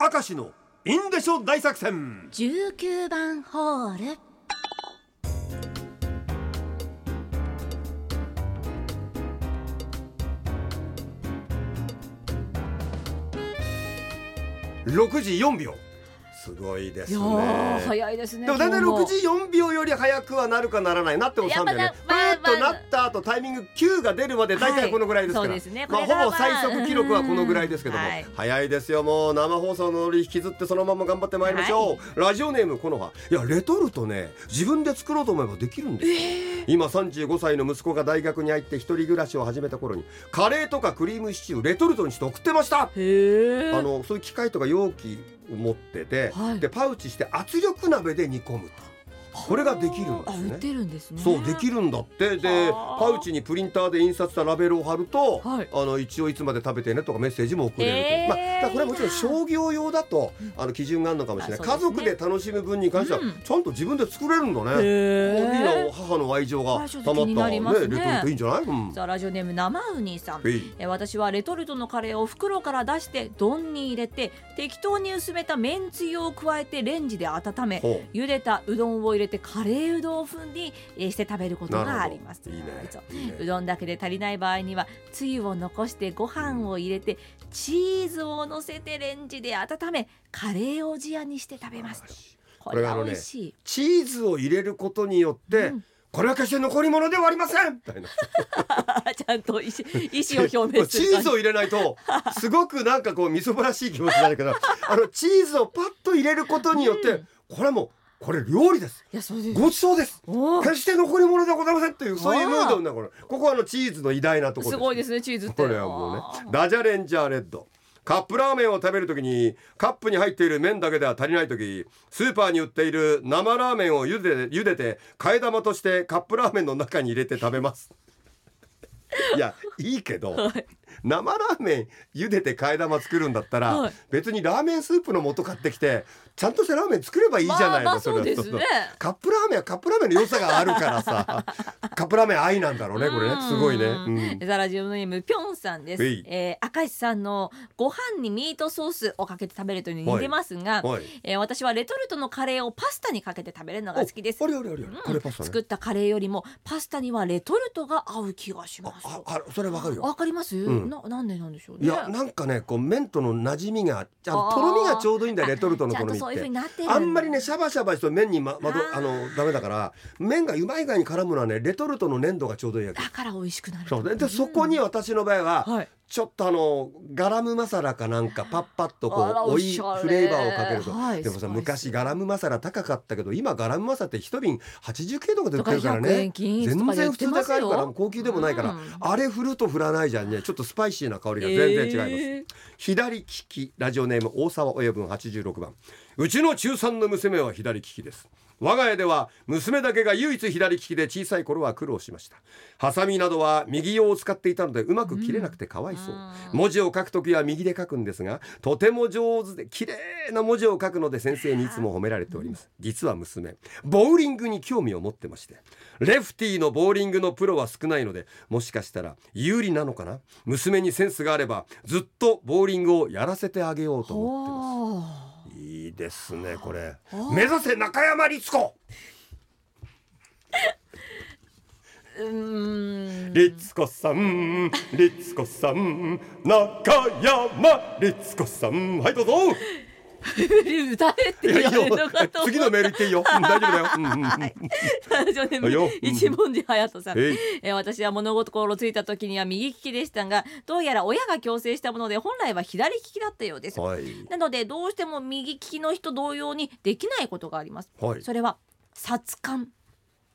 明石のインデショ大作戦。19番ホール。6時4秒。すごいですね。ー早いですねでも大体6今日も。時4秒より早くはなるかならないなっても3秒ね。やっぱなパーッとなった後タイミング9が出るまで大体このぐらいですから、はいね。まあ、ほぼ最速記録はこのぐらいですけども、はい。早いですよもう。生放送のノリ引きずってそのまま頑張ってまいりましょう、ラジオネームこの葉いやレトルトね自分で作ろうと思えばできるんです。よ、今35歳の息子が大学に入って一人暮らしを始めた頃にカレーとかクリームシチューレトルトにして送ってました。あのそういう機械とか容器を持ってて、はい。でパウチして圧力鍋で煮込むとこれができるんですね。あ売ってるんですね。そうできるんだって。ではあ。パウチにプリンターで印刷したラベルを貼ると、はい。あの一応いつまで食べてねとかメッセージも送れるという、えー。まあ、これはもちろん商業用だとあの基準があるのかもしれない、ね。族で楽しむ分に関してはうん。ちゃんと自分で作れるんだね、へいいなえ母の愛情がたまったね。ねレトルトいいんじゃない、うん。さあラジオネーム生ウニさん。え私はレトルトのカレーを袋から出して丼に入れて適当に薄めためんつゆを加えてレンジで温め茹でたうどんを入れてカレーうどん風にえーして食べることがあります。いいね。ね。うどんだけで足りない場合にはつゆを残してご飯を入れてチーズを乗せてレンジで温めカレーをじやにして食べますと。これは美味しい、チーズを入れることによって、うん。これは決して残り物ではありません。ちゃんと意思意思を表明すチるーズを入れないとすごくなんかこうみそぼらしい気持ちになるけどあのチーズをパッと入れることによって、うん。これはもうこれ料理です。いやそうです。ごちそうです。決して残り物ではございませんというそういうムードになるこれここはあのチーズの偉大なところす。ごいですねチーズって。これはもうねダジャレンジャーレッド。カップラーメンを食べるときにカップに入っている麺だけでは足りないときスーパーに売っている生ラーメンを茹で茹でて替え玉としてカップラーメンの中に入れて食べます。いやいいけど、はい生ラーメン茹でて替え玉作るんだったら、はい。別にラーメンスープの素買ってきてちゃんとしたラーメン作ればいいじゃないの、まあまあそれね。カップラーメンはカップラーメンの良さがあるからさ。カップラーメン愛なんだろうねこれね。すごいね、うん。ザラジオネームぴょんさんです。はい。えー、明石さんのご飯にミートソースをかけて食べるというのに似てますが、はい。えー私はレトルトのカレーをパスタにかけて食べるのが好きです。あ。れあれあれあれカレーパスタね。作ったカレーよりもパスタにはレトルトが合う気がします。ああそれわかるよ。わかります、んななんでなんでしょうね。いやなんかねこう麺との馴染みがとろみがちょうどいいんだよレトルトのとろみってあんまりねシャバシャバして麺にままどあのダメだから麺がうまい具合に絡むのはねレトルトの粘度がちょうどいいわけだから美味しくなる。そうででそこに私の場合は、はい。ちょっとあのガラムマサラかなんかパッパッとこうおいフレーバーをかけると、はいでもさ昔ガラムマサラ高かったけど今ガラムマサラって一瓶89とかで売ってるからとか100ね全然普通で買えるから高級でもないから、うん。あれ振ると振らないじゃんね。ちょっとスパイシーな香りが全然違います、えー左利きラジオネーム大沢親分86番。うちの中3の娘は左利きです我が家では娘だけが唯一左利きで小さい頃は苦労しました。ハサミなどは右用を使っていたのでうまく切れなくてかわいそう、文字を書くときは右で書くんですがとても上手で綺麗な文字を書くので先生にいつも褒められております。実は娘ボウリングに興味を持ってましてレフティーのボウリングのプロは少ないのでもしかしたら有利なのかな？娘にセンスがあればずっとボウリングをやらせてあげようと思ってますですねこれ。あ目指せ中山律子。律子さん律子さん中山律子さん。はいどうぞ歌えっていやるのかと思次のメール言っていいよ。うん大丈夫だよ、うんうんは一文字隼人さん、えい。えー私は物心ついた時には右利きでしたがどうやら親が強制したもので本来は左利きだったようです。はい。なのでどうしても右利きの人同様にできないことがあります。はい。それは札勘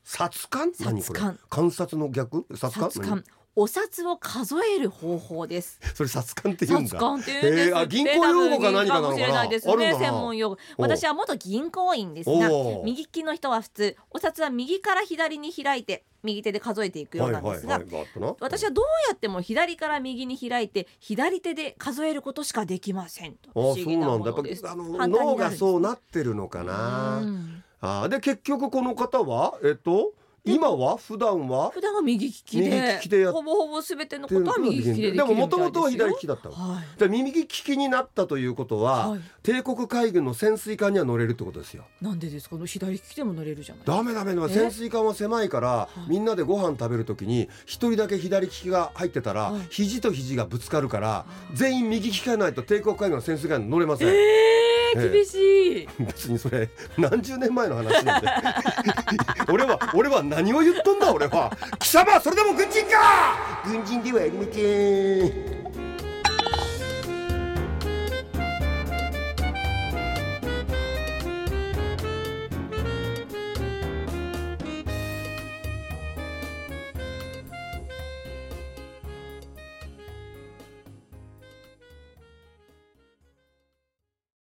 札勘何これ？札勘観察の逆？札勘札勘お札を数える方法です。何それ札勘って言うんだ。札勘って言うんです。ってへーあ銀行用語か何かなのかな？多分銀行もしれないです。ね専門用。語私は元銀行員ですが右利きの人は普通お札は右から左に開いて右手で数えていくようなんですが、はいはいはい私はどうやっても左から右に開いて左手で数えることしかできませんと。不あ思議なそうなんだ。やっものです。ぱあの脳がそうなってるのかな？うん。あで結局この方はえっと今は？普段は？普段は右利きでほぼほぼすべてのことは右利きででももともとは左利きだったのはい。じゃあ右利きになったということは、はい。帝国海軍の潜水艦には乗れるってことですよ。なんでですか？左利きでも乗れるじゃないダメダメダ潜水艦は狭いからい。みんなでご飯食べるときに一人だけ左利きが入ってたら、はい。肘と肘がぶつかるから全員右利きがないと帝国海軍の潜水艦に乗れません、ええー、厳しい、別にそれ何十年前の話なんで。俺は俺は何を言っとんだ俺は。貴様それでも軍人か。軍人ではありません